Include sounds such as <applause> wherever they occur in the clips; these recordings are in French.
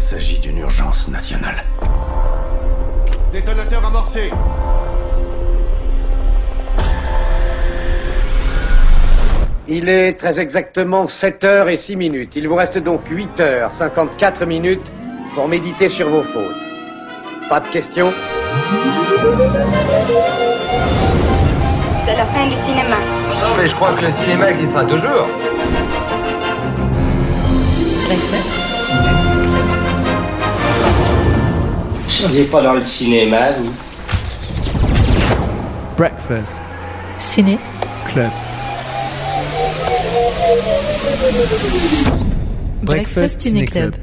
Il s'agit d'une urgence nationale. Détonateur amorcé. Il est très exactement 7 heures et 6 minutes. Il vous reste donc 8 heures 54 minutes pour méditer sur vos fautes. Pas de questions? C'est la fin du cinéma. Non, mais je crois que le cinéma existera toujours. Vous seriez pas dans le cinéma, vous? Breakfast Ciné Club. Breakfast Ciné Club.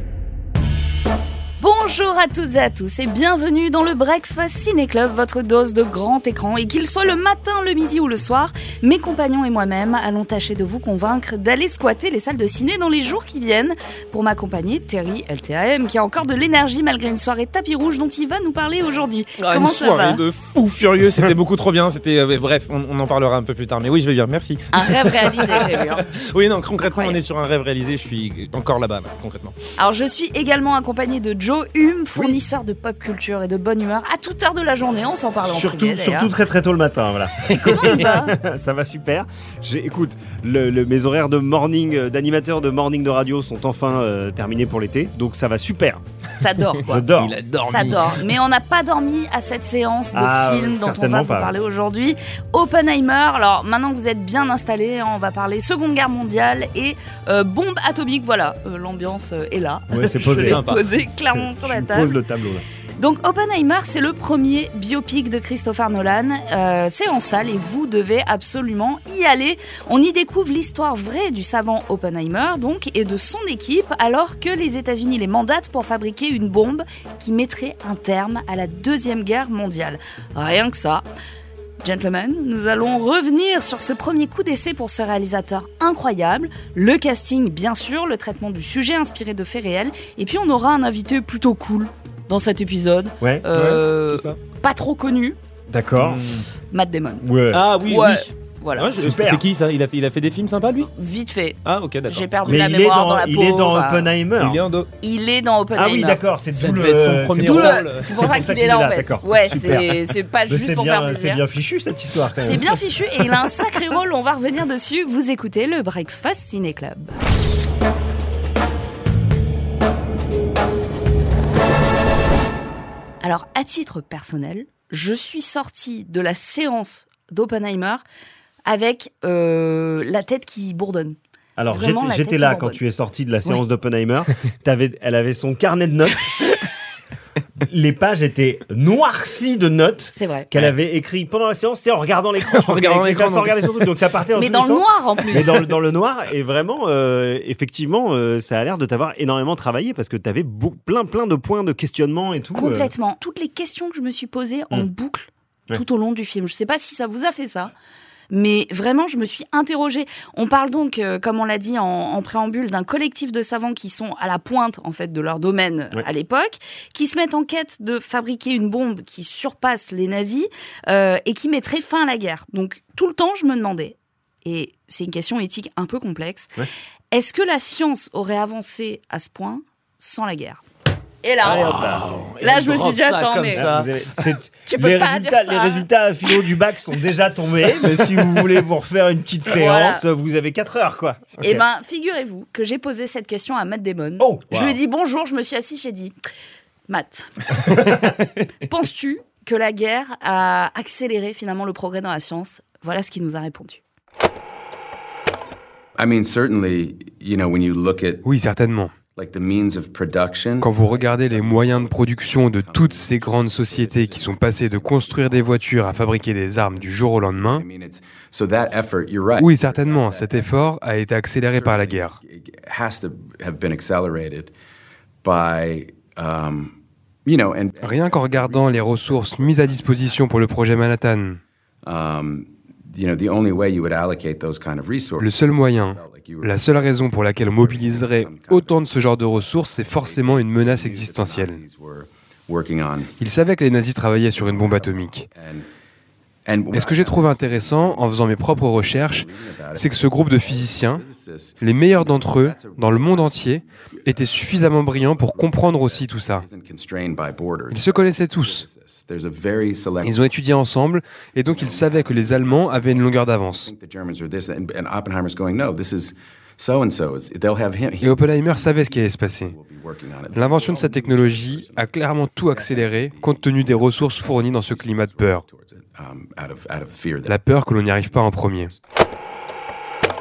Bonjour à toutes et à tous et bienvenue dans le Breakfast Ciné Club, votre dose de grand écran. Et qu'il soit le matin, le midi ou le soir, mes compagnons et moi-même allons tâcher de vous convaincre d'aller squatter les salles de ciné dans les jours qui viennent. Pour m'accompagner, Terry LTAM, qui a encore de l'énergie malgré une soirée tapis rouge dont il va nous parler aujourd'hui. Ah, Comment une ça soirée va de fou furieux, c'était beaucoup trop bien. C'était euh, bref, on, on en parlera un peu plus tard. Mais oui, je vais bien, merci. Un rêve réalisé, j'ai vu. hein. <laughs> Oui, non, concrètement, Incroyable. on est sur un rêve réalisé. Je suis encore là-bas, là, concrètement. Alors je suis également accompagné de Joe Hume, fournisseur de pop culture et de bonne humeur à toute heure de la journée. On s'en parle en Surtout, privé, surtout très très tôt le matin, voilà. <laughs> Comment il va <laughs> ça va super. Écoute, le, le- mes horaires de morning, euh, d'animateur de morning de radio sont enfin euh, terminés pour l'été, donc ça va super. Ça dort quoi. Je dors. Il a dormi. Ça dort. Mais on n'a pas dormi à cette séance de Ah, film dont on va vous parler aujourd'hui. Oppenheimer. Alors maintenant que vous êtes bien installés, hein, on va parler Seconde Guerre mondiale et euh, bombe atomique. Voilà, euh, l'ambiance est là. Ouais, c'est <laughs> posé. Posé clairement sur la Je table. pose le tableau là. Donc Oppenheimer, c'est le premier biopic de Christopher Nolan. Euh, c'est en salle et vous devez absolument y aller. On y découvre l'histoire vraie du savant Oppenheimer, donc, et de son équipe, alors que les États-Unis les mandatent pour fabriquer une bombe qui mettrait un terme à la deuxième guerre mondiale. Rien que ça. Gentlemen, nous allons revenir sur ce premier coup d'essai pour ce réalisateur incroyable, le casting bien sûr, le traitement du sujet inspiré de faits réels, et puis on aura un invité plutôt cool dans cet épisode, Ouais, euh, c'est ça. pas trop connu, d'accord. Matt Damon. Ouais. Ah oui, Ouais. oui. Voilà, Ouais, c'est qui ça il a, fait, il a fait des films sympas lui vite fait. Ah ok d'accord. J'ai perdu Mais la il est, mémoire dans, dans, la il peau. est dans enfin, Oppenheimer. Il est en dos. il est dans Oppenheimer. Ah oui, d'accord, c'est son c'est premier. C'est pour ça qu'il est là en fait. Ouais, c'est c'est pas juste c'est pour bien, faire c'est plaisir. bien fichu cette histoire quand même. C'est bien fichu et il a un sacré rôle, on va revenir dessus. Vous écoutez le Breakfast Ciné Club. Alors, à titre personnel, je suis sortie de la séance d'Oppenheimer avec euh, la tête qui bourdonne. Alors j'étais- là quand tu es sorti de la séance d'Oppenheimer. Elle avait son carnet de notes. <laughs> Les pages étaient noircies de notes qu'elle avait écrit pendant la séance, c'est en regardant l'écran. pense regardant ça l'écran, donc. ça partait dans <laughs> Mais dans le sens. noir en plus. Mais dans, le- dans le noir, et vraiment, euh, effectivement, euh, ça a l'air de t'avoir énormément travaillé parce que t'avais beau- plein, plein de points de questionnement et tout. euh. Complètement. Toutes les questions que je me suis posées en Mm. boucle Ouais. tout au long du film. Je sais pas si ça vous a fait ça. Mais vraiment, je me suis interrogée. On parle donc, euh, comme on l'a dit en, en préambule, d'un collectif de savants qui sont à la pointe en fait de leur domaine à l'époque, qui se mettent en quête de fabriquer une bombe qui surpasse les nazis euh, et qui mettrait fin à la guerre. Donc tout le temps, je me demandais, et c'est une question éthique un peu complexe, est-ce que la science aurait avancé à ce point sans la guerre? Et là, Allez, hop là. Là, je me suis dit, attends, mais- Là, vous avez- c'est- Tu peux les, pas résultats, dire ça. les résultats philo du bac sont déjà tombés, mais si vous voulez vous refaire une petite Voilà. séance, vous avez 4 heures, quoi. Ok. Eh ben, figurez-vous que j'ai posé cette question à Matt Damon. Oh, Je wow. lui ai dit bonjour, je me suis assis, j'ai dit Matt, <laughs> penses-tu que la guerre a accéléré finalement le progrès dans la science? Voilà ce qu'il nous a répondu. I mean, certainly, you know, when you look at Oui, certainement. Like the means of production. Quand vous regardez les moyens de production de toutes ces grandes sociétés qui sont passées de construire des voitures à fabriquer des armes du jour au lendemain, I mean, it's so that effort. You're right. oui, certainement, cet effort a été accéléré par la guerre. It has to have been accelerated by, um, you know, and Rien qu'en regardant les ressources mises à disposition pour le projet Manhattan, you know, the only way you would allocate those kind of resources. le seul moyen, la seule raison pour laquelle on mobiliserait autant de ce genre de ressources, c'est forcément une menace existentielle. Ils savaient que les nazis travaillaient sur une bombe atomique. Et ce que j'ai trouvé intéressant en faisant mes propres recherches, c'est que ce groupe de physiciens, les meilleurs d'entre eux, dans le monde entier, étaient suffisamment brillants pour comprendre aussi tout ça. Ils se connaissaient tous. Ils ont étudié ensemble et donc ils savaient que les Allemands avaient une longueur d'avance. Et Oppenheimer savait ce qui allait se passer. L'invention de sa technologie a clairement tout accéléré compte tenu des ressources fournies dans ce climat de peur. La peur que l'on n'y arrive pas en premier.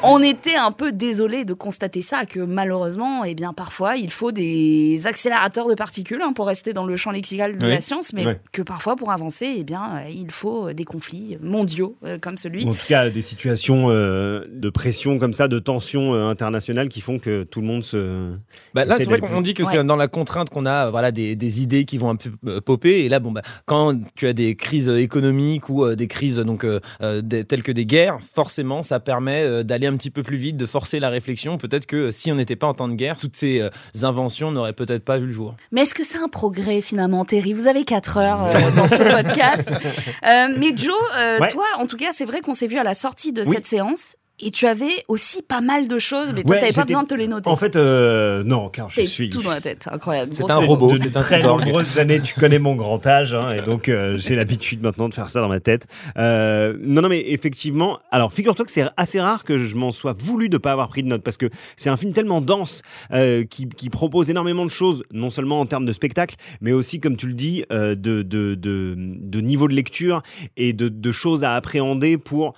On était un peu désolé de constater ça, que malheureusement, eh bien, parfois, il faut des accélérateurs de particules hein, pour rester dans le champ lexical de Oui. la science, mais Ouais. que parfois, pour avancer, eh bien, euh, il faut des conflits mondiaux euh, comme celui. En tout cas, des situations euh, de pression comme ça, de tension euh, internationale qui font que tout le monde se. Bah, là, c'est vrai qu'on dit que c'est dans la contrainte qu'on a, euh, voilà, des, des idées qui vont un peu euh, popper. Et là, bon, bah, quand tu as des crises économiques ou euh, des crises donc euh, euh, des- telles que des guerres, forcément, ça permet euh, d'aller un petit peu plus vite, de forcer la réflexion. Peut-être que euh, si on n'était pas en temps de guerre, toutes ces euh, inventions n'auraient peut-être pas vu le jour. Mais est-ce que c'est un progrès finalement, Terry? Vous avez 4 heures euh, <laughs> dans ce podcast. Euh, mais Joe, euh, Ouais. toi, en tout cas, c'est vrai qu'on s'est vu à la sortie de Oui. cette séance. Et tu avais aussi pas mal de choses, mais toi, Ouais, t'avais pas besoin de te les noter. En fait, euh, non, car je suis. tout dans la tête, incroyable. C'est un robot, de c'est un très nombreuses années, tu connais mon grand âge, hein, et donc euh, j'ai l'habitude maintenant de faire ça dans ma tête. Euh, non, non, mais effectivement, alors figure-toi que c'est assez rare que je m'en sois voulu de pas avoir pris de notes, parce que c'est un film tellement dense euh, qui, qui propose énormément de choses, non seulement en termes de spectacle, mais aussi, comme tu le dis, euh, de, de, de, de niveau de lecture et de, de choses à appréhender pour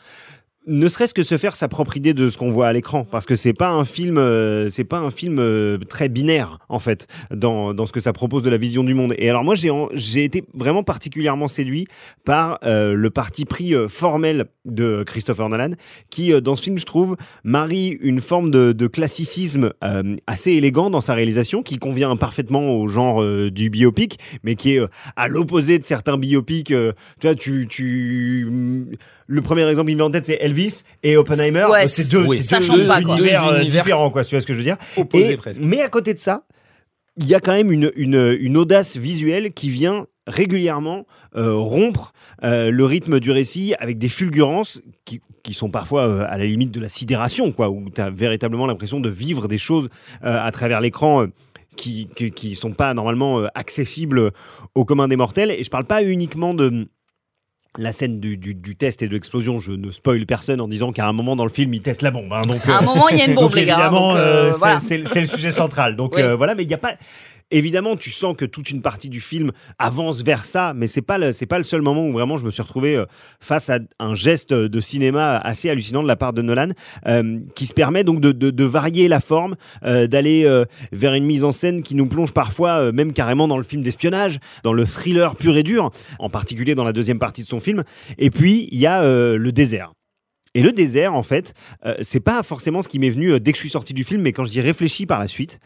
ne serait-ce que se faire sa propre idée de ce qu'on voit à l'écran parce que c'est pas un film euh, c'est pas un film euh, très binaire en fait dans, dans ce que ça propose de la vision du monde. Et alors moi j'ai j'ai été vraiment particulièrement séduit par euh, le parti pris formel de Christopher Nolan qui dans ce film je trouve marie une forme de, de classicisme assez élégant dans sa réalisation qui convient parfaitement au genre du biopic mais qui est à l'opposé de certains biopics tu vois tu, tu le premier exemple qui me vient en tête, c'est Elvis et Oppenheimer. Ouais, c'est deux, oui, c'est ça deux change pas, quoi. univers, Deux euh, univers différents, quoi, si tu vois ce que je veux dire. Opposés Et- presque. Mais à côté de ça, il y a quand même une, une, une audace visuelle qui vient régulièrement euh, rompre euh, le rythme du récit avec des fulgurances qui, qui sont parfois euh, à la limite de la sidération, quoi, où tu as véritablement l'impression de vivre des choses euh, à travers l'écran. euh, qui, qui sont pas normalement accessibles au commun des mortels. Et je parle pas uniquement de la scène du, du- du test et de l'explosion. Je ne spoil personne en disant qu'à un moment dans le film, il teste la bombe. hein. donc, À un moment, il y a une bombe, <laughs> donc, les gars. évidemment, euh, euh, c'est- voilà. le sujet central. Donc Oui. euh, voilà, mais il n'y a pas. Évidemment, tu sens que toute une partie du film avance vers ça, mais c'est pas c'est pas le seul moment où vraiment je me suis retrouvé euh, face à un geste de cinéma assez hallucinant de la part de Nolan, euh, qui se permet donc de, de- de varier la forme, euh, d'aller euh, vers une mise en scène qui nous plonge parfois euh, même carrément dans le film d'espionnage, dans le thriller pur et dur, en particulier dans la deuxième partie de son film. Et puis il y a le désert. Et le désert, en fait, euh, c'est pas forcément ce qui m'est venu euh, dès que je suis sorti du film, mais quand j'y réfléchis par la suite,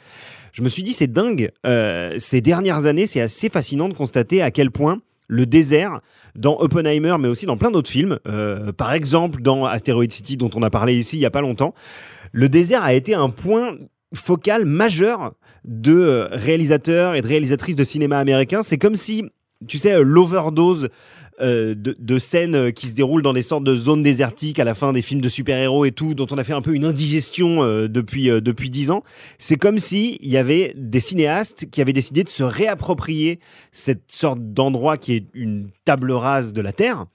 je me suis dit c'est dingue. euh, ces dernières années, c'est assez fascinant de constater à quel point le désert dans Oppenheimer, mais aussi dans plein d'autres films, par exemple dans Asteroid City dont on a parlé ici il y a pas longtemps, le désert a été un point focal majeur de réalisateurs et de réalisatrices de cinéma américain. C'est comme si, tu sais, l'overdose de, de scènes euh, qui se déroulent dans des sortes de zones désertiques à la fin des films de super-héros et tout, dont on a fait un peu une indigestion euh, depuis euh, depuis dix ans. C'est comme si y avait des cinéastes qui avaient décidé de se réapproprier cette sorte d'endroit qui est une table rase de la terre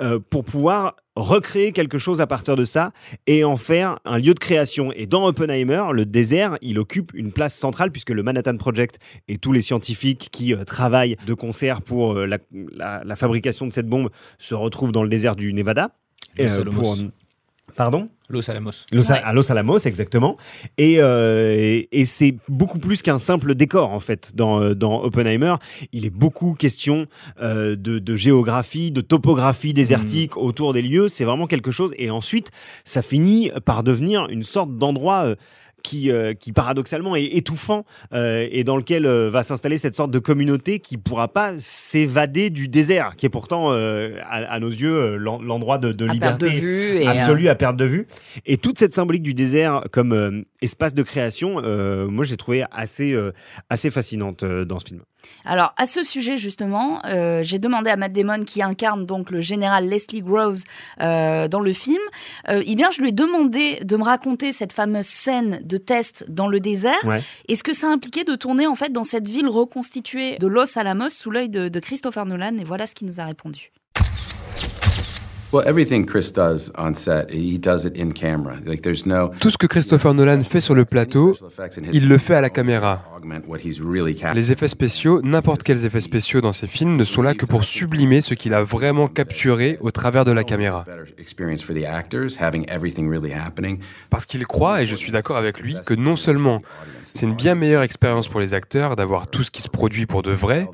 euh, pour pouvoir recréer quelque chose à partir de ça et en faire un lieu de création. Et dans Oppenheimer, le désert, il occupe une place centrale puisque le Manhattan Project et tous les scientifiques qui euh, travaillent de concert pour euh, la, la- la fabrication de cette bombe se retrouvent dans le désert du Nevada. Los Euh, Alamos. pour- Pardon? Los Alamos. Los, Ouais. à Los Alamos, exactement. Et, euh, et, et c'est beaucoup plus qu'un simple décor, en fait, dans, euh, dans Oppenheimer. Il est beaucoup question euh, de, de géographie, de topographie désertique autour des lieux. C'est vraiment quelque chose. Et ensuite, ça finit par devenir une sorte d'endroit. Qui, euh, qui paradoxalement est étouffant euh, et dans lequel euh, va s'installer cette sorte de communauté qui pourra pas s'évader du désert, qui est pourtant à, à nos yeux l'en- l'endroit de, de À perte de liberté vue et, absolue à perte de vue. Et toute cette symbolique du désert comme espace de création, moi j'ai trouvé assez, assez fascinante dans ce film. Alors, à ce sujet, justement, j'ai demandé à Matt Damon, qui incarne donc le général Leslie Groves dans le film, eh bien, je lui ai demandé de me raconter cette fameuse scène de test dans le désert. Ouais. Et ce que ça impliquait de tourner, en fait, dans cette ville reconstituée de Los Alamos sous l'œil de, de Christopher Nolan? Et voilà ce qu'il nous a répondu. Well, everything Chris does on set, he does it in camera. Like there's no Tout ce que Christopher Nolan fait sur le plateau, il le fait à la caméra. Les effets spéciaux, n'importe quels effets spéciaux dans ses films, ne sont là que pour sublimer ce qu'il a vraiment capturé au travers de la caméra. Parce qu'il croit, et je suis d'accord avec lui, que non seulement c'est une bien meilleure expérience pour les acteurs d'avoir tout ce qui se produit pour de vrai,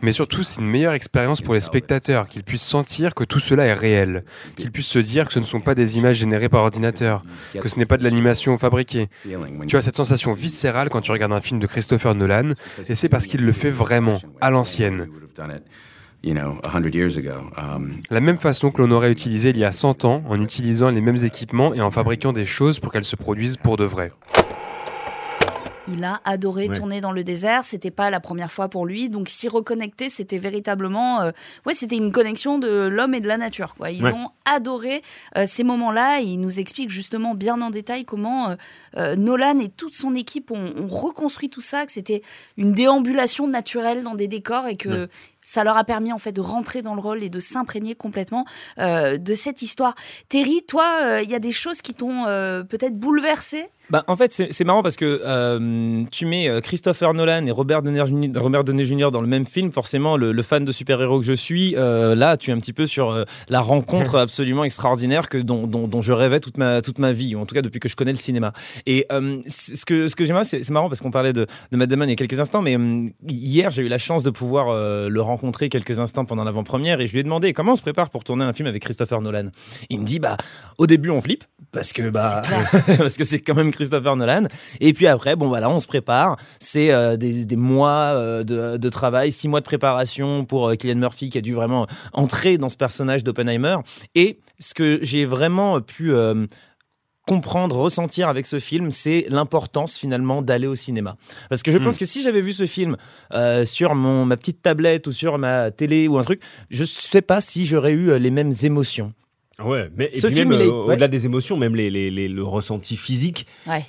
mais surtout c'est une meilleure expérience pour les spectateurs, qu'ils puissent sentir que tout cela est réel, qu'ils puissent se dire que ce ne sont pas des images générées par ordinateur, que ce n'est pas de l'animation fabriquée. Tu as cette sensation viscérale quand tu regardes un film de Christopher Nolan, et c'est parce qu'il le fait vraiment, à l'ancienne. You know, 100 years ago. La même façon que l'on aurait utilisé il y a 100 ans, en utilisant les mêmes équipements et en fabriquant des choses pour qu'elles se produisent pour de vrai. Il a adoré Ouais. tourner dans le désert. C'était pas la première fois pour lui. Donc, s'y reconnecter, c'était véritablement, euh, ouais, c'était une connexion de l'homme et de la nature. Quoi. Ils Ouais. ont adoré euh, ces moments-là. Et il nous explique justement bien en détail comment euh, euh, Nolan et toute son équipe ont, ont reconstruit tout ça, que c'était une déambulation naturelle dans des décors et que Ouais. ça leur a permis en fait de rentrer dans le rôle et de s'imprégner complètement euh, de cette histoire. Terry, toi, euh, il y a des choses qui t'ont euh, peut-être bouleversé. Bah, en fait, c'est marrant parce que euh, tu mets euh, Christopher Nolan et Robert Downey Jr. Robert Downey Jr. dans le même film. Forcément, le, le fan de super-héros que je suis, euh, là, tu es un petit peu sur euh, la rencontre <laughs> absolument extraordinaire que, dont, dont, dont je rêvais toute ma, toute ma vie, ou en tout cas depuis que je connais le cinéma. Et ce que, ce que j'aimerais, c'est marrant parce qu'on parlait de, de Matt Damon il y a quelques instants, mais hier, j'ai eu la chance de pouvoir le rencontrer quelques instants pendant l'avant-première et je lui ai demandé comment on se prépare pour tourner un film avec Christopher Nolan? Il me dit, bah, au début, on flippe parce que, bah, <laughs> parce que c'est quand même Christopher Nolan. Et puis après, bon voilà, on se prépare. C'est euh, des, des mois euh, de, de travail, six mois de préparation pour euh, Murphy qui a dû vraiment entrer dans ce personnage d'Oppenheimer. Et ce que j'ai vraiment pu euh, comprendre, ressentir avec ce film, c'est l'importance finalement d'aller au cinéma. Parce que je pense Mm. que si j'avais vu ce film euh, sur mon, ma petite tablette ou sur ma télé ou un truc, je sais pas si j'aurais eu les mêmes émotions. Ouais, mais et Ce puis film, même, est- euh, au-delà des émotions, même les, les- les- le ressenti physique. Ouais.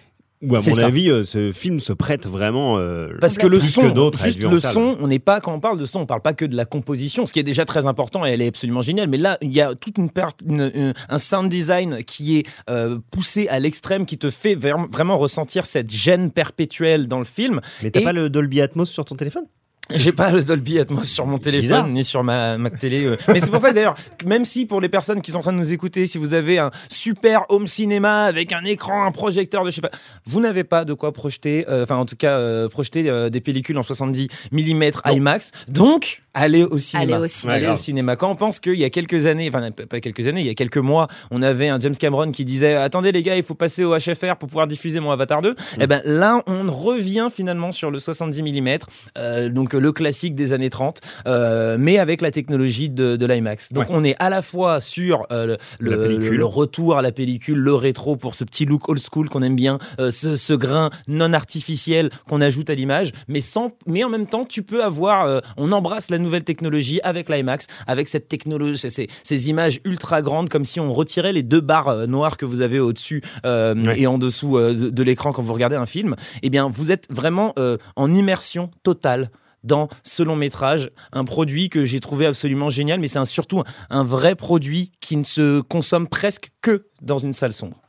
Où à mon ça. avis, euh, ce film se prête vraiment. euh, Parce que le son, d'autres à être juste le son, on n'est pas quand on parle de son, on parle pas que de la composition, ce qui est déjà très important et elle est absolument géniale. Mais là, il y a toute une, perte, une- une- un sound design qui est euh, poussé à l'extrême, qui te fait vraiment ressentir cette gêne perpétuelle dans le film. Mais t'as Et- pas le Dolby Atmos sur ton téléphone? J'ai pas le Dolby Atmos sur mon téléphone Bizarre. ni sur ma, ma télé. euh. Mais c'est pour ça d'ailleurs, même si pour les personnes qui sont en train de nous écouter, si vous avez un super home cinéma avec un écran, un projecteur de je sais pas, vous n'avez pas de quoi projeter, euh, enfin en tout cas euh, projeter euh, des pellicules en 70 mm IMAX. Donc allez au cinéma. Allez au cinéma. Au. Quand on pense qu'il y a quelques années, enfin pas quelques années, il y a quelques mois, on avait un James Cameron qui disait attendez les gars, il faut passer au HFR pour pouvoir diffuser mon Avatar 2. Et ben là, on revient finalement sur le 70 mm, euh, donc le classique des années 30, euh, mais avec la technologie de, de l'IMAX. Donc Ouais. on est à la fois sur euh, le, retour à la pellicule, le rétro pour ce petit look old school qu'on aime bien, euh, ce, ce grain non artificiel qu'on ajoute à l'image, mais sans, mais en même temps, tu peux avoir, euh, on embrasse la nouvelle technologie avec l'IMAX, avec cette technologie, ces, ces- images ultra grandes, comme si on retirait les deux barres euh, noires que vous avez au-dessus euh, et en dessous euh, de, de l'écran quand vous regardez un film. Eh bien, vous êtes vraiment euh, en immersion totale dans ce long métrage, un produit que j'ai trouvé absolument génial, mais c'est un- surtout un, un vrai produit qui ne se consomme presque que dans une salle sombre.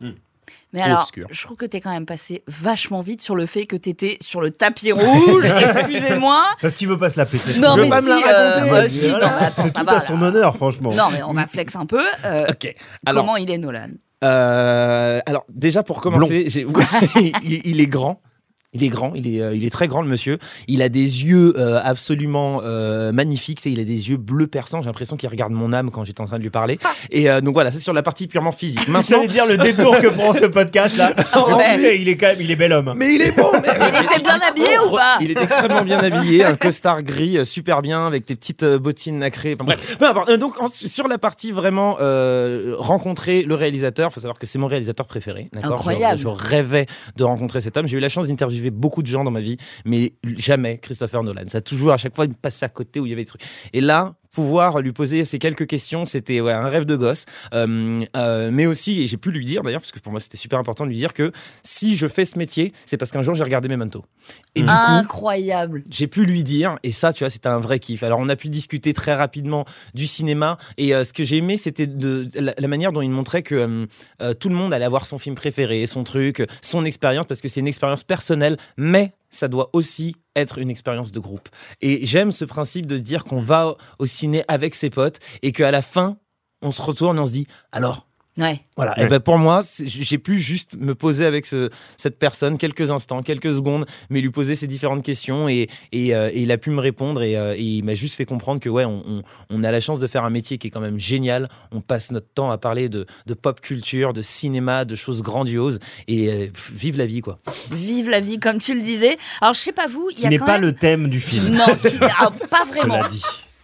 Mais Et alors, je trouve que t'es quand même passé vachement vite sur le fait que t'étais sur le tapis rouge. <laughs> Excusez-moi. Parce qu'il veut pas se la péter. Non, Je mais pas si, me la raconter. euh, euh, si, non, mais attends, C'est ça tout va, à son là. honneur, franchement. Non, mais on va flex un peu. Euh, <laughs> Alors- comment il est Nolan? Euh, alors déjà pour commencer, j'ai- <laughs> il, il est grand. Il est grand, il est, euh, il est très grand le monsieur. Il a des yeux euh, absolument euh, magnifiques. Il a des yeux bleus perçants. J'ai l'impression qu'il regarde mon âme quand j'étais en train de lui parler. Et euh, donc voilà, c'est sur la partie purement physique. <laughs> Maintenant, J'allais dire le détour que prend ce podcast là. <laughs> Ouais. il est quand même, il est bel homme. mais il est bon. mais- <laughs> Il était bien habillé ou pas Il est extrêmement bien habillé, un costard gris, super bien, avec tes petites euh, bottines nacrées. Enfin, bref, peu importe. Euh, donc en- sur la partie vraiment euh, rencontrer le réalisateur, faut savoir que c'est mon réalisateur préféré. Incroyable. Je, je rêvais de rencontrer cet homme. J'ai eu la chance d'interviewer beaucoup de gens dans ma vie, mais jamais Christopher Nolan. Ça a toujours, à chaque fois, il me passait à côté où il y avait des trucs. Et là, pouvoir lui poser ces quelques questions, c'était ouais, un rêve de gosse. Euh, euh, mais aussi, et j'ai pu lui dire d'ailleurs, parce que pour moi c'était super important de lui dire que si je fais ce métier, c'est parce qu'un jour j'ai regardé Memento. Et du coup, Incroyable. j'ai pu lui dire, et ça, tu vois, c'était un vrai kiff. Alors, on a pu discuter très rapidement du cinéma, et euh, ce que j'ai aimé, c'était de la, la manière dont il montrait que euh, tout le monde allait avoir son film préféré, son truc, son expérience, parce que c'est une expérience personnelle, mais ça doit aussi être une expérience de groupe. Et j'aime ce principe de dire qu'on va au ciné avec ses potes, et qu'à la fin, on se retourne et on se dit, alors, Ouais. voilà. Ouais. Et ben pour moi, j'ai pu juste me poser avec ce, cette personne quelques instants, quelques secondes, mais lui poser ces différentes questions et, et, euh, et il a pu me répondre et, euh, et il m'a juste fait comprendre que ouais, on, on- on a la chance de faire un métier qui est quand même génial. On passe notre temps à parler de, de pop culture, de cinéma, de choses grandioses et euh, pff, vive la vie quoi. Vive la vie, comme tu le disais. Alors, je sais pas vous, il y a n'est pas même... le thème du film. Non, qui- ah, pas <laughs> vraiment.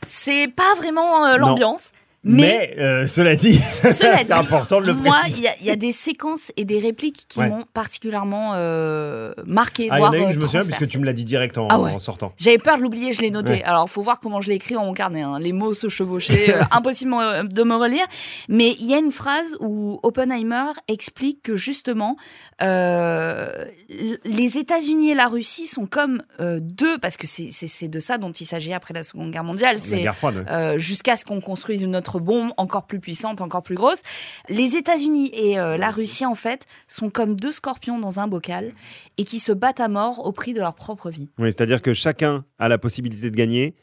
C'est pas vraiment euh, l'ambiance. Mais, Mais, euh, cela dit, <laughs> c'est important de le moi, préciser. il y, a- il y a des séquences et des répliques qui Ouais. m'ont particulièrement euh, marqué, Ah, y en voire a une, euh, je me souviens, puisque tu me l'as dit direct en, Ah ouais. en sortant. J'avais peur de l'oublier, je l'ai noté. Ouais. Alors, faut voir comment je l'ai écrit dans mon carnet. hein. Les mots se chevauchaient, <laughs> euh, impossible de me relire. Mais il y a une phrase où Oppenheimer explique que justement, les États-Unis et la Russie sont comme deux, parce que c'est- de ça dont il s'agit après la Seconde Guerre mondiale. La C'est guerre froide. ouais. jusqu'à ce qu'on construise une autre bombe encore plus puissante, encore plus grosse. Les États-Unis et euh, la Russie, en fait, sont comme deux scorpions dans un bocal et qui se battent à mort au prix de leur propre vie. Oui, c'est-à-dire que chacun a la possibilité de gagner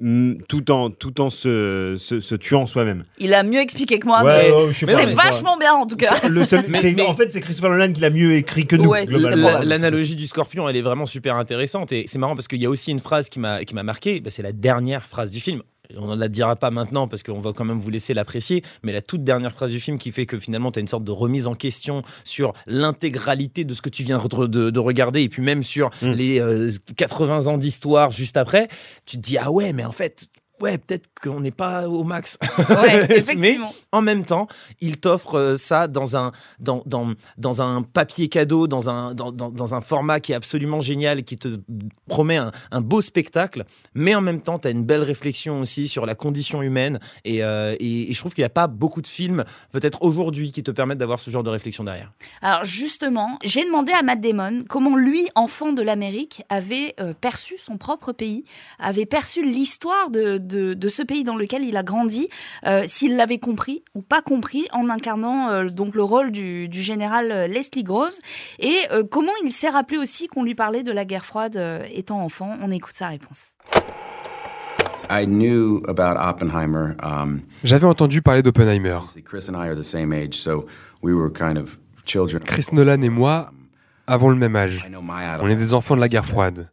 mm, tout en, tout en se, se, se tuant soi-même. Il a mieux expliqué que moi, Ouais, mais ouais, c'était mais- vachement bien en tout cas. Le seul- <laughs> Mais- c'est- mais- En fait, c'est Christopher Nolan qui l'a mieux écrit que nous. Ouais, L'analogie du scorpion, elle est vraiment super intéressante et c'est marrant parce qu'il y a aussi une phrase qui m'a qui m'a marqué. bah, c'est la dernière phrase du film. On ne la dira pas maintenant parce qu'on va quand même vous laisser l'apprécier, mais la toute dernière phrase du film qui fait que finalement tu as une sorte de remise en question sur l'intégralité de ce que tu viens de, de- de regarder et puis même sur Mm. les euh, 80 ans d'histoire juste après, tu te dis ah ouais mais en fait ouais peut-être qu'on n'est pas au max. Ouais, <laughs> mais en même temps, il t'offre euh, ça dans un, dans, dans, dans un papier cadeau, dans un, dans, dans- dans un format qui est absolument génial, qui te promet un, un beau spectacle, mais en même temps, tu as une belle réflexion aussi sur la condition humaine. Et, euh, et- et je trouve qu'il n'y a pas beaucoup de films, peut-être aujourd'hui, qui te permettent d'avoir ce genre de réflexion derrière. Alors justement, j'ai demandé à Matt Damon comment lui, enfant de l'Amérique, avait euh, perçu son propre pays, avait perçu l'histoire de, de, de ce pays dans lequel il a grandi, euh, s'il l'avait compris ou pas compris en incarnant euh, donc le rôle du, du général euh, Leslie Groves, et euh, comment il s'est rappelé aussi qu'on lui parlait de la guerre froide euh, étant enfant. On écoute sa réponse. I knew about Oppenheimer. Um, J'avais entendu parler d'Oppenheimer. Chris and I are the same age, so we were kind of children. Chris Nolan et moi avons le même âge. I know my On est des enfants de la guerre froide.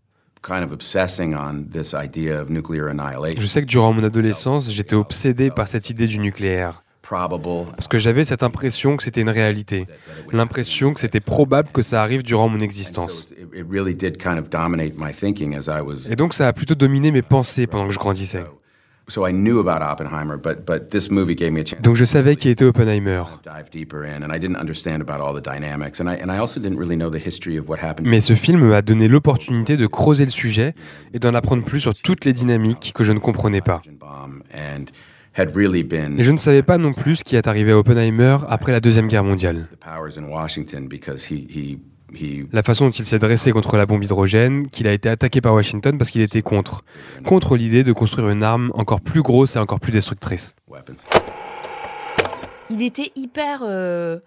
Kind of obsessing on this idea of nuclear annihilation. Je sais que durant mon adolescence, j'étais obsédé par cette idée du nucléaire. Parce que j'avais cette impression que c'était une réalité. L'impression que c'était probable que ça arrive durant mon existence. Et donc ça a plutôt dominé mes pensées pendant que je grandissais. So I knew about Oppenheimer, but but this movie gave me a chance. Donc je savais qui était Oppenheimer. Mais ce film m'a donné l'opportunité de creuser le sujet et d'en apprendre plus sur toutes les dynamiques que je ne comprenais pas. Et je ne savais pas non plus ce qui est arrivé à Oppenheimer après la Deuxième Guerre mondiale. La façon dont il s'est dressé contre la bombe hydrogène, qu'il a été attaqué par Washington parce qu'il était contre. Contre l'idée de construire une arme encore plus grosse et encore plus destructrice. il était hyper euh,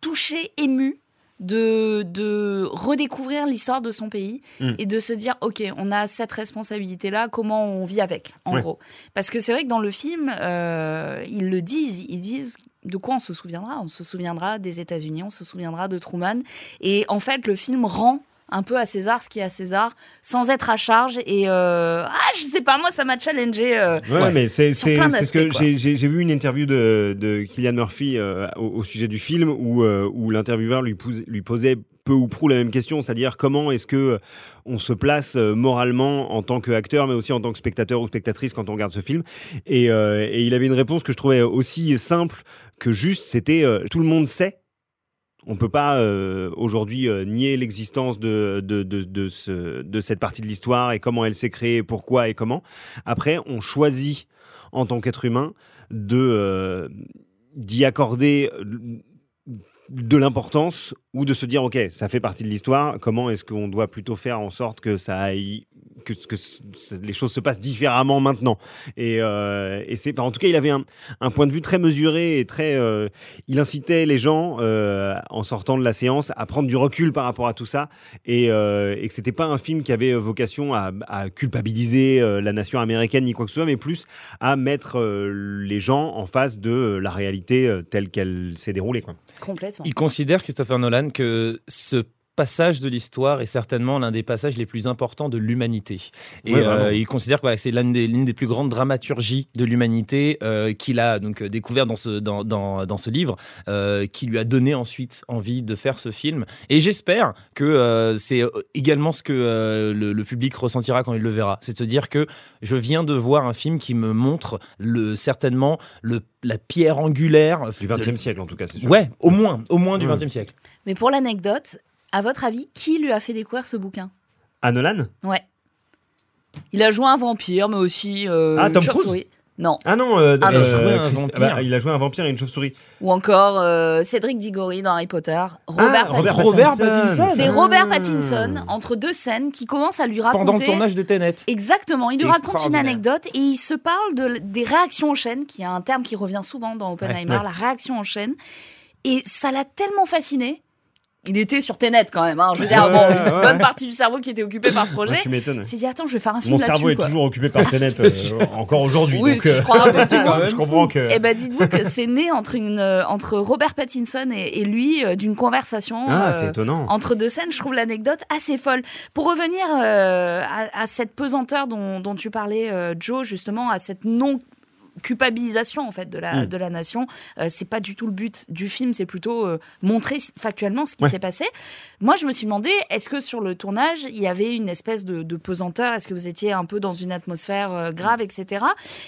touché, ému de, de redécouvrir l'histoire de son pays Mm. et de se dire ok on a cette responsabilité là comment on vit avec en Ouais. gros parce que c'est vrai que dans le film euh, ils le disent ils disent de quoi on se souviendra? On se souviendra des États-Unis on se souviendra de Truman et en fait le film rend un peu à César ce qui est à César, sans être à charge. Et euh, ah, je sais pas, moi, ça m'a challengé. euh, Ouais, mais c'est ce que j'ai- vu une interview de, de Killian Murphy euh, au, au sujet du film où, euh, où l'intervieweur lui, pose- lui posait peu ou prou la même question, c'est-à-dire comment est-ce que on se place moralement en tant qu'acteur, mais aussi en tant que spectateur ou spectatrice quand on regarde ce film. Et, euh, et il avait une réponse que je trouvais aussi simple que juste, c'était euh, tout le monde sait. On peut pas euh, aujourd'hui euh, nier l'existence de, de, de, ce- de cette partie de l'histoire et comment elle s'est créée, pourquoi et comment. Après, on choisit en tant qu'être humain de d'y accorder de l'importance ou de se dire ok ça fait partie de l'histoire comment est-ce qu'on doit plutôt faire en sorte que ça aille que, que les choses se passent différemment maintenant? Et, euh, et c'est en tout cas il avait un, un point de vue très mesuré et très euh, il incitait les gens euh, en sortant de la séance à prendre du recul par rapport à tout ça et, euh, et que c'était pas un film qui avait vocation à, à culpabiliser la nation américaine ni quoi que ce soit mais plus à mettre les gens en face de la réalité telle qu'elle s'est déroulée quoi. Complètement. Il considère, Christopher Nolan, que ce passage de l'histoire est certainement l'un des passages les plus importants de l'humanité. Et Ouais, euh, il considère que voilà, c'est l'une des, l'une des plus grandes dramaturgies de l'humanité euh, qu'il a donc euh, découvert dans ce, dans, dans, dans ce livre, euh, qui lui a donné ensuite envie de faire ce film. Et j'espère que euh, c'est également ce que euh, le, le public ressentira quand il le verra. C'est de se dire que je viens de voir un film qui me montre le, certainement le, la pierre angulaire du 20e siècle en tout cas c'est sûr. Ouais, au moins, au moins du Ouais. 20e siècle. Mais pour l'anecdote, à votre avis, qui lui a fait découvrir ce bouquin À Nolan Ouais. Il a joué un vampire, mais aussi euh, Ah, une chauve-souris. Non. Ah non, euh, Ah, euh, mais- il a joué un Chris- vampire. bah, il a joué un vampire et une chauve-souris. Ou encore euh, Cédric Diggory dans Harry Potter. Robert Ah, Robert Pattinson. Robert Pattinson. C'est Ah. Robert Pattinson, entre deux scènes, qui commence à lui raconter... Pendant le tournage de Tenet. Exactement, il lui raconte une anecdote et il se parle de, des réactions en chaîne, qui est un terme qui revient souvent dans Oppenheimer, Ouais, ouais. la réaction en chaîne. Et ça l'a tellement fasciné. Il était sur Tenet quand même, hein. je veux dire, bon, une ouais. bonne partie du cerveau qui était occupée par ce projet. tu m'étonnes. S'est dit, attends, je vais faire un film Mon là-dessus. cerveau est quoi. toujours occupé par Tenet euh, <laughs> encore aujourd'hui. Oui, donc, je crois un <laughs> je comprends que. Eh ben, dites-vous que c'est né entre, une, euh, entre Robert Pattinson et, et lui euh, d'une conversation. Ah, euh, c'est étonnant. entre deux scènes, je trouve l'anecdote assez folle. Pour revenir euh, à, à cette pesanteur dont, dont tu parlais, euh, Joe, justement, à cette non culpabilisation en fait de la Mm. de la nation euh, c'est pas du tout le but du film c'est plutôt euh, montrer factuellement ce qui Ouais. s'est passé moi je me suis demandé est-ce que sur le tournage il y avait une espèce de, de pesanteur? Est-ce que vous étiez un peu dans une atmosphère euh, grave etc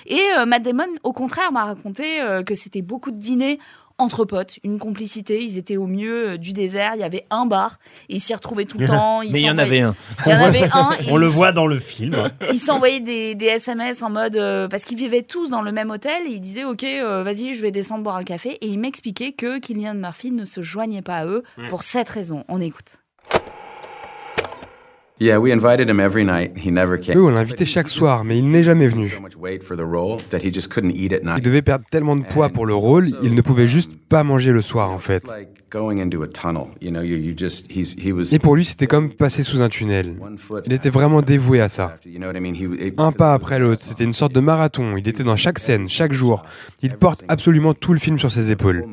et euh, Matt Damon au contraire m'a raconté euh, que c'était beaucoup de dîners entre potes, une complicité. Ils étaient au milieu euh, du désert. Il y avait un bar. Ils s'y retrouvaient tout le <laughs> temps. Ils Mais il y en avait un. Il y en avait <laughs> un. On le voit dans le film. hein. <laughs> Ils s'envoyaient des, des SMS en mode euh, parce qu'ils vivaient tous dans le même hôtel. Et ils disaient ok, euh, vas-y, je vais descendre boire un café. Et ils m'expliquaient que Killian Murphy ne se joignait pas à eux pour cette raison. On écoute. Oui, on l'invitait chaque soir, mais il n'est jamais venu. So much weight for the role that he just couldn't eat at Il night. devait perdre tellement de poids pour le rôle, il ne pouvait juste pas manger le soir en fait. Et pour lui, c'était comme passer sous un tunnel. Il était vraiment dévoué à ça. Un pas après l'autre, c'était une sorte de marathon. Il était dans chaque scène, chaque jour. Il porte absolument tout le film sur ses épaules.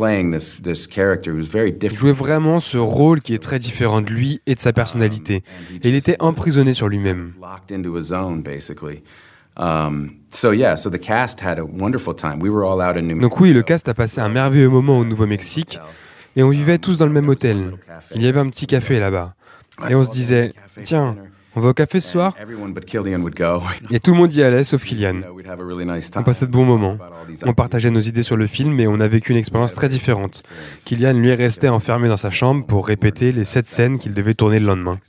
Il different. jouait vraiment ce rôle qui est très différent de lui et de sa personnalité. Et il était emprisonné sur lui-même. locked into a zone basically. Um, so yeah, so the cast had a wonderful time. We were all out in New Donc oui, le cast a passé un merveilleux moment au Nouveau-Mexique et on vivait tous dans le même hôtel. Il y avait un petit café là-bas. Et on se disait, tiens, on va au café ce soir. Et <laughs> tout le monde y allait, sauf Kylian. On passait de bons moments. On partageait nos idées sur le film et on a vécu une expérience très différente. Kylian, lui, restait enfermé dans sa chambre pour répéter les sept scènes qu'il devait tourner le lendemain.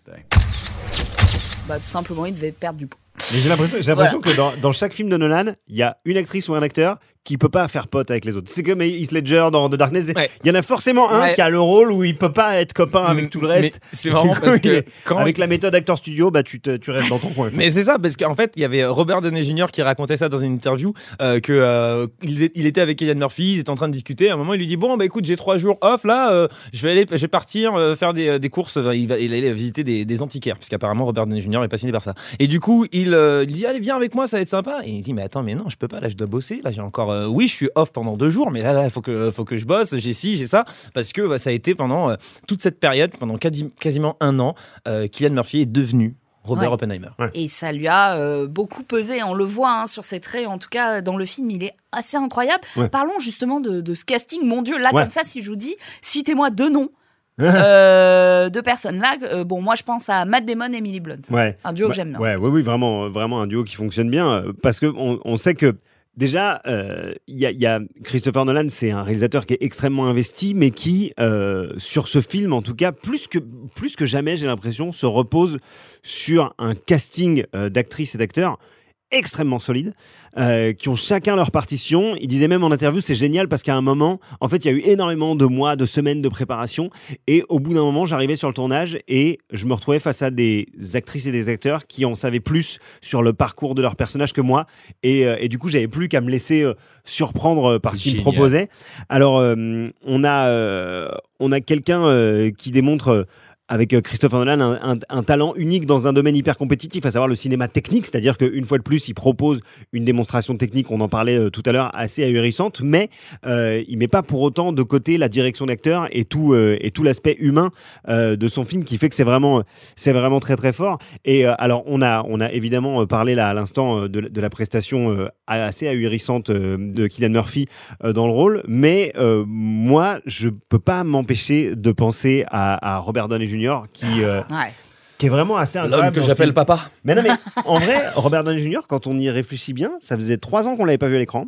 Bah, tout simplement, il devait perdre du poids. Mais j'ai l'impression, j'ai l'impression que dans, dans chaque film de Nolan, il y a une actrice ou un acteur qui peut pas faire pote avec les autres. C'est comme Heath Ledger dans The Darkness. Ouais. Il y en a forcément un Ouais. qui a le rôle où il peut pas être copain avec tout le reste. c'est Du <laughs> coup, parce que quand avec la méthode acteur studio, bah tu, te- tu restes dans ton coin. <laughs> Mais c'est ça, parce qu'en fait, il y avait Robert Downey Jr. qui racontait ça dans une interview, euh, que euh, il, était avec Kylian Murphy, ils étaient en train de discuter. À un moment, il lui dit bon, bah écoute, j'ai trois jours off là, euh, je vais aller, je vais partir euh, faire des, des courses. Il va, il allait visiter des, des antiquaires, puisqu'apparemment Robert Downey Jr. est passionné par ça. Et du coup, il, il dit allez viens avec moi, ça va être sympa. Et il dit mais attends, mais non, je peux pas, là, je dois bosser, là, j'ai encore euh, oui, je suis off pendant deux jours, mais là, il faut que, faut que je bosse, j'ai ci, j'ai ça, parce que bah, ça a été pendant euh, toute cette période, pendant quasi- quasiment un an, euh, Kylian Murphy est devenu Robert Ouais. Oppenheimer. Et ça lui a euh, beaucoup pesé, on le voit hein, sur ses traits, en tout cas dans le film, il est assez incroyable. Ouais. Parlons justement de, de ce casting, mon Dieu, là Ouais. comme ça, si je vous dis, citez-moi deux noms <laughs> euh, de personnes. Là, euh, bon, moi je pense à Matt Damon et Emily Blunt. Ouais. Un duo que Bah, j'aime bien. Ouais, oui, oui, vraiment, vraiment un duo qui fonctionne bien parce que on, on sait que déjà, euh, il il y a Christopher Nolan, c'est un réalisateur qui est extrêmement investi, mais qui, euh, sur ce film, en tout cas, plus que plus que jamais, j'ai l'impression, se repose sur un casting euh, d'actrices et d'acteurs extrêmement solide, euh, qui ont chacun leur partition. Il disait même en interview, c'est génial parce qu'à un moment, en fait, il y a eu énormément de mois, de semaines de préparation, et au bout d'un moment, j'arrivais sur le tournage et je me retrouvais face à des actrices et des acteurs qui en savaient plus sur le parcours de leur personnage que moi, et, euh, et du coup, j'avais plus qu'à me laisser euh, surprendre par ce qu'ils me proposaient. Alors, on a, on a quelqu'un qui démontre. Avec euh, Christopher Nolan, un, talent unique dans un domaine hyper compétitif, à savoir le cinéma technique, c'est-à-dire qu'une fois de plus, il propose une démonstration technique, on en parlait euh, tout à l'heure, assez ahurissante, mais euh, il met pas pour autant de côté la direction d'acteur et tout, euh, tout l'aspect humain de son film qui fait que c'est vraiment, c'est vraiment très très fort. Et alors, on a, on a évidemment parlé à l'instant de, la prestation assez ahurissante de Kylian Murphy dans le rôle, mais moi, je peux pas m'empêcher de penser à, à Robert Downey Jr. qui, euh, Ouais. qui est vraiment assez incroyable. L'homme que dans ce j'appelle film. papa. Mais non, mais <laughs> en vrai, Robert Downey Jr., quand on y réfléchit bien, ça faisait trois ans qu'on l'avait pas vu à l'écran.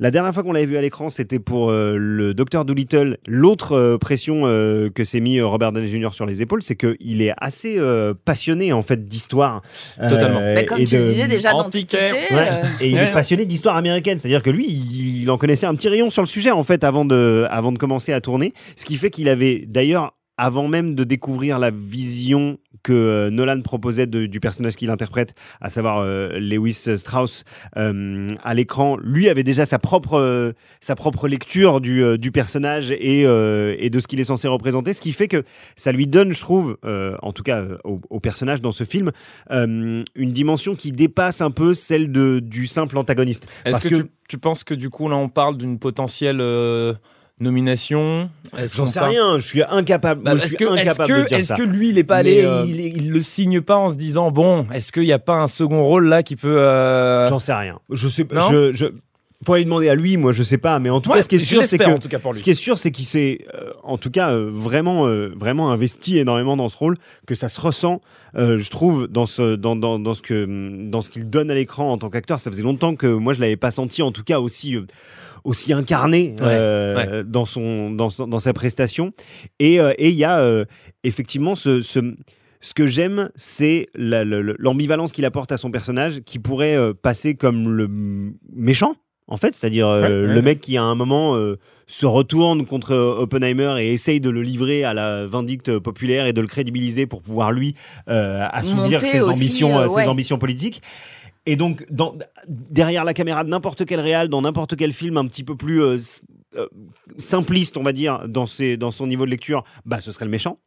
La dernière fois qu'on l'avait vu à l'écran, c'était pour euh, le Docteur Dolittle. L'autre euh, pression euh, que s'est mis euh, Robert Downey Jr. sur les épaules, c'est qu'il est assez euh, passionné en fait d'histoire. Euh, Totalement. Mais comme et tu le de- disais déjà Antiquaire. d'Antiquité, Ouais. euh, Et il est passionné d'histoire américaine, c'est-à-dire que lui, il, il en connaissait un petit rayon sur le sujet en fait avant de, avant de commencer à tourner, ce qui fait qu'il avait d'ailleurs avant même de découvrir la vision que euh, Nolan proposait de- du personnage qu'il interprète, à savoir euh, Lewis Strauss euh, à l'écran, lui avait déjà sa propre, euh, sa propre lecture du, du personnage et, et de ce qu'il est censé représenter, ce qui fait que ça lui donne, je trouve, en tout cas au, au personnage dans ce film, une dimension qui dépasse un peu celle de, du simple antagoniste. Est-ce que, que- Tu, tu penses que du coup, là, on parle d'une potentielle nomination J'en sais rien, je suis incapable. Bah, est-ce que, de que, ça. que lui, il est pas allé, euh, il, il le signe pas en se disant bon, est-ce qu'il n'y a pas un second rôle là qui peut. euh, J'en sais rien. Je sais pas. Je... Faut aller demander à lui, moi je sais pas. Mais en tout Ouais, cas, ce qui est sûr, c'est que cas. Ce qui est sûr, c'est qu'il s'est, euh, en tout cas, euh, vraiment, euh, vraiment investi énormément dans ce rôle, que ça se ressent, je trouve, dans ce, dans, dans, dans ce que, dans ce qu'il donne à l'écran en tant qu'acteur. Ça faisait longtemps que moi je l'avais pas senti, en tout cas aussi. aussi incarné euh, dans son dans, dans sa prestation et euh, et il y a euh, effectivement ce, ce ce que j'aime, c'est la- le- le- l'ambivalence qu'il apporte à son personnage, qui pourrait passer comme le méchant, en fait, c'est-à-dire euh, Ouais, le ouais. mec qui à un moment euh, se retourne contre euh, Oppenheimer et essaye de le livrer à la vindicte populaire et de le crédibiliser pour pouvoir lui euh, assouvir ses aussi, ambitions, ses ambitions politiques. Et donc, dans, derrière la caméra de n'importe quel réal, dans n'importe quel film un petit peu plus euh, euh, simpliste, on va dire, dans, ses, dans son niveau de lecture, bah, ce serait le méchant.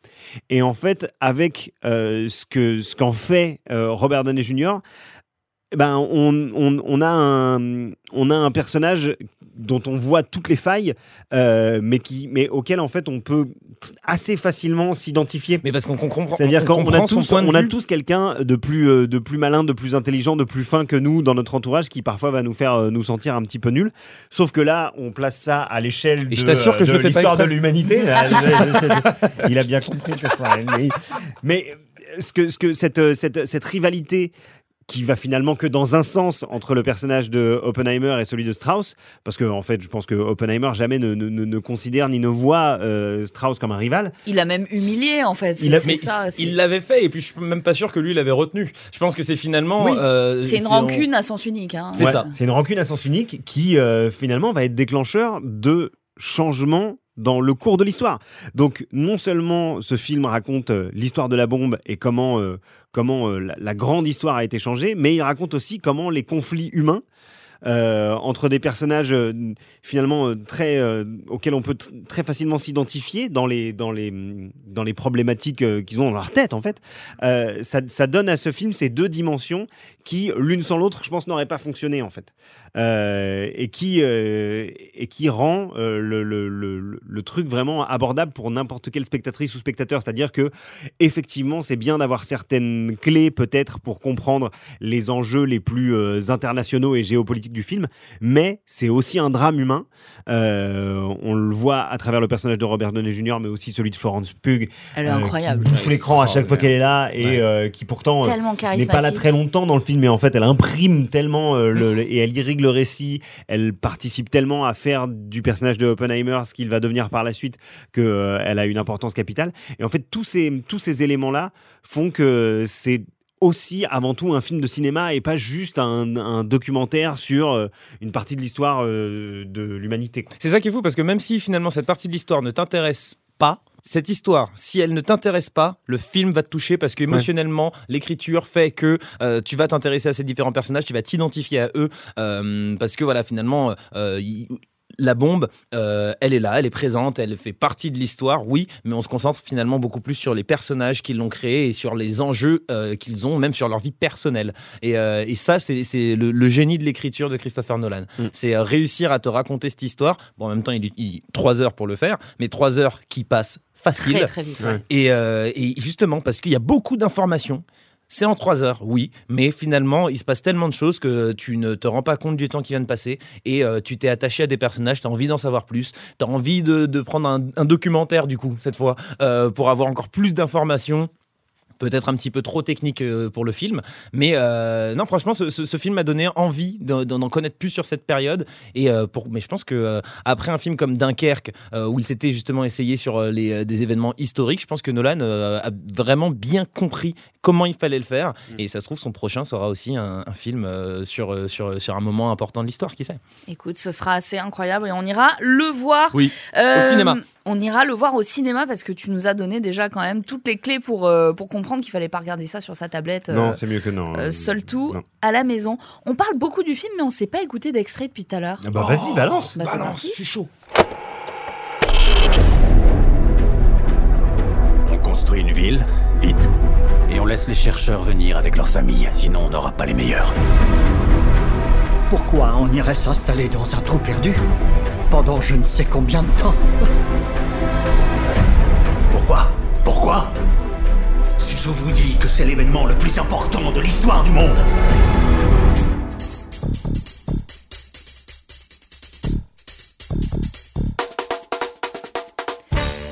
Et en fait, avec euh, ce que ce qu'en fait euh, Robert Downey Jr., ben, on, on, on, a un, on a un personnage dont on voit toutes les failles, euh, mais, qui, mais auquel en fait on peut assez facilement s'identifier. Mais parce qu'on comprend. C'est-à-dire on qu'on on a tous, on a tous quelqu'un de plus, euh, de plus malin, de plus intelligent, de plus fin que nous dans notre entourage qui parfois va nous faire euh, nous sentir un petit peu nuls. Sauf que là, on place ça à l'échelle de, Et je t'assure que je de l'histoire de l'humanité. <laughs> Sais- Il a bien compris que je parlais. Mais euh, ce que, ce que cette, cette, cette rivalité qui va finalement que dans un sens entre le personnage de Oppenheimer et celui de Strauss, parce que en fait, je pense que Oppenheimer jamais ne, ne- ne- ne considère ni ne voit euh, Strauss comme un rival. il a même humilié en fait. Il a- c'est Mais ça, c'est- il l'avait fait et puis je suis même pas sûr que lui l'avait retenu. Je pense que c'est finalement. Oui. euh, c'est une on- rancune à sens unique. hein. C'est ça. C'est une rancune à sens unique qui euh, finalement va être déclencheur de changements dans le cours de l'histoire. Donc non seulement ce film raconte euh, l'histoire de la bombe et comment, euh, comment euh, la, grande histoire a été changée, mais il raconte aussi comment les conflits humains entre des personnages finalement très auxquels on peut tr- très facilement s'identifier dans les dans les dans les problématiques qu'ils ont dans leur tête en fait. Ça, ça donne à ce film ces deux dimensions qui l'une sans l'autre, je pense, n'auraient pas fonctionné en fait, Euh, et qui euh, et qui rend euh, le, le, le, le truc vraiment abordable pour n'importe quelle spectatrice ou spectateur. C'est-à-dire que effectivement, c'est bien d'avoir certaines clés peut-être pour comprendre les enjeux les plus euh, internationaux et géopolitiques du film, mais c'est aussi un drame humain. Euh, on le voit à travers le personnage de Robert Downey Jr., mais aussi celui de Florence Pugh. Elle est euh, incroyable. Qui bouffe l'écran à chaque fois qu'elle est là et euh, qui pourtant n'est pas là très longtemps dans le film, mais en fait, elle imprime tellement euh, le, le- et elle irrigue récit. Elle participe tellement à faire du personnage de Oppenheimer ce qu'il va devenir par la suite que euh, elle a une importance capitale. Et en fait, tous ces tous ces éléments là font que c'est aussi avant tout un film de cinéma et pas juste un, documentaire sur euh, une partie de l'histoire euh, de l'humanité. C'est ça qui est fou parce que même si finalement cette partie de l'histoire ne t'intéresse pas, cette histoire, si elle ne t'intéresse pas, le film va te toucher parce qu'émotionnellement, l'écriture fait que euh, tu vas t'intéresser à ces différents personnages, tu vas t'identifier à eux euh, parce que voilà, finalement, euh, il- la bombe, euh, elle est là, elle est présente, elle fait partie de l'histoire, oui, mais on se concentre finalement beaucoup plus sur les personnages qui l'ont créé et sur les enjeux euh, qu'ils ont, même sur leur vie personnelle. Et, euh, et ça, c'est c'est le, le génie de l'écriture de Christopher Nolan. C'est euh, réussir à te raconter cette histoire. Bon, en même temps, il, il trois heures pour le faire, mais trois heures qui passent facile. Très, très vite, ouais. Et, euh, et justement, parce qu'il y a beaucoup d'informations. C'est en trois heures, oui, mais finalement, il se passe tellement de choses que tu ne te rends pas compte du temps qui vient de passer et euh, tu t'es attaché à des personnages, tu as envie d'en savoir plus, tu as envie de, de prendre un, un documentaire, du coup, cette fois, euh, pour avoir encore plus d'informations peut-être un petit peu trop technique euh, pour le film. Mais euh, non, franchement, ce, ce- ce film m'a donné envie d'en d'en connaître plus sur cette période. Et euh, pour, mais je pense que euh, après un film comme Dunkerque, euh, où il s'était justement essayé sur les, des événements historiques, je pense que Nolan euh, a vraiment bien compris comment il fallait le faire. Et ça se trouve, son prochain sera aussi un, un film euh, sur, sur, sur un moment important de l'histoire, qui sait Écoute, ce sera assez incroyable et on ira le voir. Oui, Euh, au cinéma. On ira le voir au cinéma parce que tu nous as donné déjà quand même toutes les clés pour, euh, pour comprendre qu'il fallait pas regarder ça sur sa tablette. Non, euh, c'est mieux que non. euh, seul tout Non. à la maison. On parle beaucoup du film, mais on s'est pas écouté d'extrait depuis tout à l'heure. Ah bah vas-y, balance. Bah, c'est parti. suis chaud. On construit une ville, vite, et on laisse les chercheurs venir avec leurs familles, sinon on n'aura pas les meilleurs. Pourquoi on irait s'installer dans un trou perdu? Pendant je ne sais combien de temps. Pourquoi? Pourquoi? Si je vous dis que c'est l'événement le plus important de l'histoire du monde.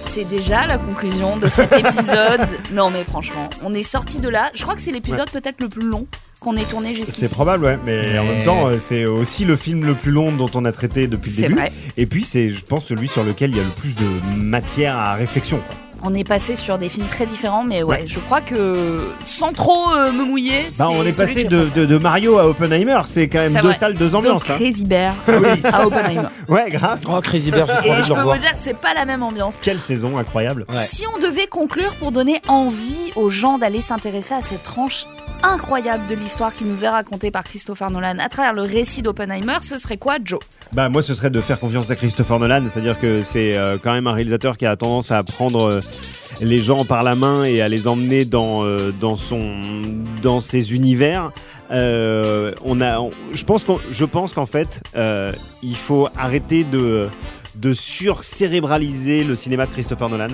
C'est déjà la conclusion de cet <laughs> épisode. non, mais franchement, on est sorti de là. Je crois que c'est l'épisode peut-être le plus long qu'on ait tourné jusqu'ici. C'est probable, ouais. Mais, en même temps, euh, c'est aussi le film le plus long dont on a traité depuis le C'est début. vrai. Et puis, c'est, je pense, celui sur lequel il y a le plus de matière à réflexion. quoi. On est passé sur des films très différents, mais ouais, je crois que sans trop euh, me mouiller, Bah, c'est on est passé de, préféré. de, de Mario à Oppenheimer. C'est quand même deux vrai. salles, deux ambiances. De hein. Crazy Bear <laughs> à Oppenheimer. <laughs> Ouais, grave. Oh, Crazy Bear, j'ai trop Et envie de je peux vous dire que c'est pas la même ambiance. Quelle saison incroyable. Ouais. Si on devait conclure pour donner envie aux gens d'aller s'intéresser à cette tranche incroyable de l'histoire qui nous est racontée par Christopher Nolan à travers le récit d'Oppenheimer, ce serait quoi, Joe? Bah moi ce serait de faire confiance à Christopher Nolan, c'est-à-dire que c'est euh, quand même un réalisateur qui a tendance à prendre euh, les gens par la main et à les emmener dans euh, dans son dans ses univers. On a, je pense je pense qu'en fait, il faut arrêter de de surcérébraliser le cinéma de Christopher Nolan,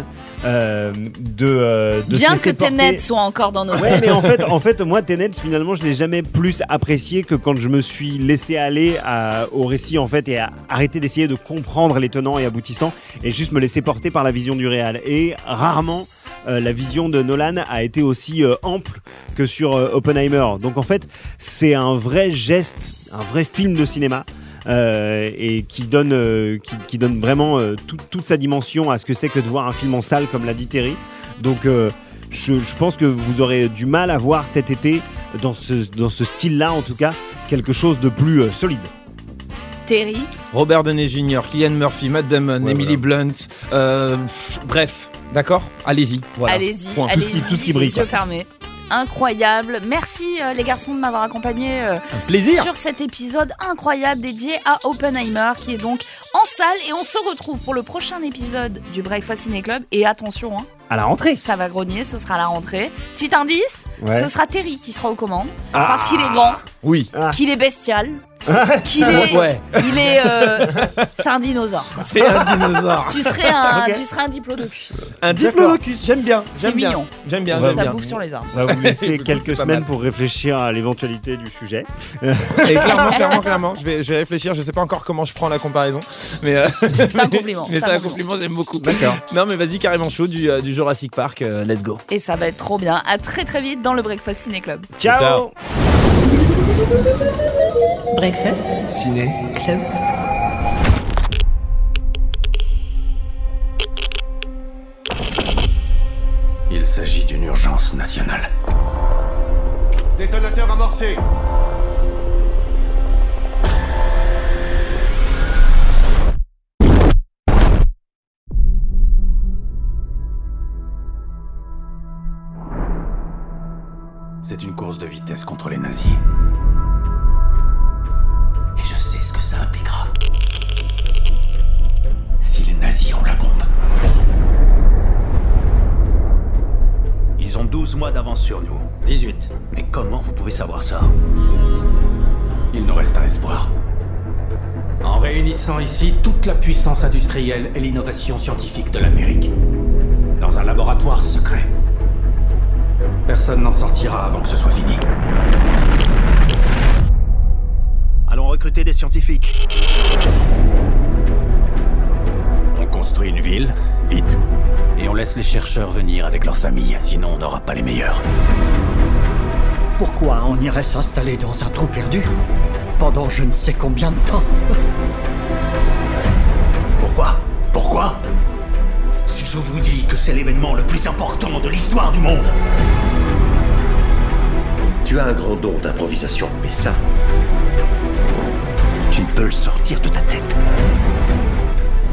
euh, de, euh, de Bien que Tenet soit encore dans nos Ouais, mais en fait, en fait, moi, Tenet, finalement, je l'ai jamais plus apprécié que quand je me suis laissé aller à- au récit, en fait, et à arrêter d'essayer de comprendre les tenants et aboutissants, et juste me laisser porter par la vision du réal. Et rarement. euh, la vision de Nolan a été aussi euh, ample que sur euh, Oppenheimer. Donc en fait, c'est un vrai geste, un vrai film de cinéma. Euh, et qui donne, euh, qui, qui donne vraiment euh, tout- toute sa dimension à ce que c'est que de voir un film en salle, comme l'a dit Terry. Donc euh, je, je pense que vous aurez du mal à voir cet été, dans ce, dans ce style-là en tout cas, quelque chose de plus euh, solide. Terry. Robert Downey Jr., Killian Murphy, Matt Damon, Ouais, Emily voilà. Blunt. euh, pff, bref, d'accord? Allez-y. Voilà. allez-y, allez-y, Tout ce qui- tout ce qui brille, yeux fermés. Incroyable. Merci euh, les garçons de m'avoir accompagné euh, plaisir. sur cet épisode incroyable dédié à Oppenheimer qui est donc en salle et on se retrouve pour le prochain épisode du Breakfast Ciné Club et attention hein, À la rentrée. ça va grogner, ce sera la rentrée. Petit indice, Ouais. ce sera Terry qui sera aux commandes Ah. parce qu'il est grand, Oui. qu'il est bestial, <laughs> qu'il est, Ouais. il est, euh, c'est un dinosaure. C'est un dinosaure. Tu serais un, Ok. tu serais un diplodocus. Un diplodocus, j'aime bien. C'est J'aime bien. mignon. J'aime bien, j'aime Ça bien. bouffe sur les arbres. On va vous laisser <laughs> quelques pas semaines mal. pour réfléchir à l'éventualité du sujet. Et clairement, clairement, clairement, je vais, je vais réfléchir. Je sais pas encore comment je prends la comparaison, mais euh, <laughs> C'est un compliment. mais c'est un un compliment, j'aime beaucoup. D'accord. Non, mais vas-y, carrément chaud du, euh, du Jurassic Park. euh, let's go. Et ça va être trop bien. À très très vite dans le Breakfast Ciné Club. Ciao. Ciao. Breakfast Ciné. Club. Il s'agit d'une urgence nationale. Détonateur amorcé. C'est une course de vitesse contre les nazis. Ça impliquera. Si les nazis ont la bombe. Ils ont 12 mois d'avance sur nous. 18. Mais comment vous pouvez savoir ça? Il nous reste un espoir. En réunissant ici toute la puissance industrielle et l'innovation scientifique de l'Amérique. Dans un laboratoire secret. Personne n'en sortira avant que ce soit fini. Recruter des scientifiques. On construit une ville, vite. Et on laisse les chercheurs venir avec leurs familles, sinon on n'aura pas les meilleurs. Pourquoi on irait s'installer dans un trou perdu pendant je ne sais combien de temps? Pourquoi? Pourquoi? Si je vous dis que c'est l'événement le plus important de l'histoire du monde Tu as un grand don d'improvisation, mais ça, Tu ne peux le sortir de ta tête.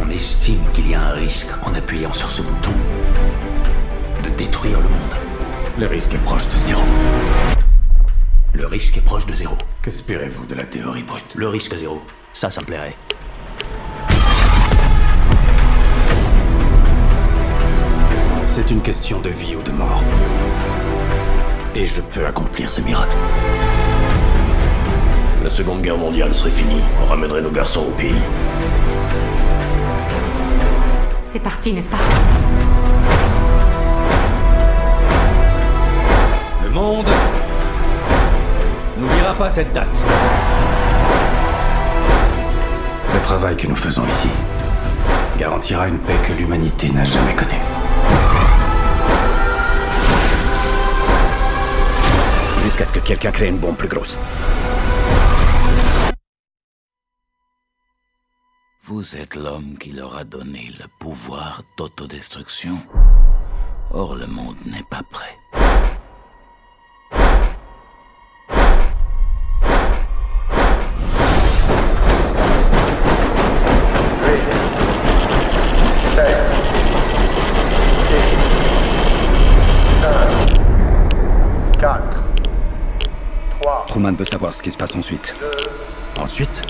On estime qu'il y a un risque en appuyant sur ce bouton de détruire le monde. Le risque est proche de zéro. Le risque est proche de zéro. Qu'espérez-vous de la théorie brute? Le risque zéro. Ça, ça me plairait. C'est une question de vie ou de mort. Et je peux accomplir ce miracle. La Seconde Guerre mondiale serait finie. On ramènerait nos garçons au pays. C'est parti, n'est-ce pas? Le monde n'oubliera pas cette date. Le travail que nous faisons ici garantira une paix que l'humanité n'a jamais connue. Jusqu'à ce que quelqu'un crée une bombe plus grosse. Vous êtes l'homme qui leur a donné le pouvoir d'autodestruction. Or, le monde n'est pas prêt. Truman veut savoir ce qui se passe ensuite. Ensuite?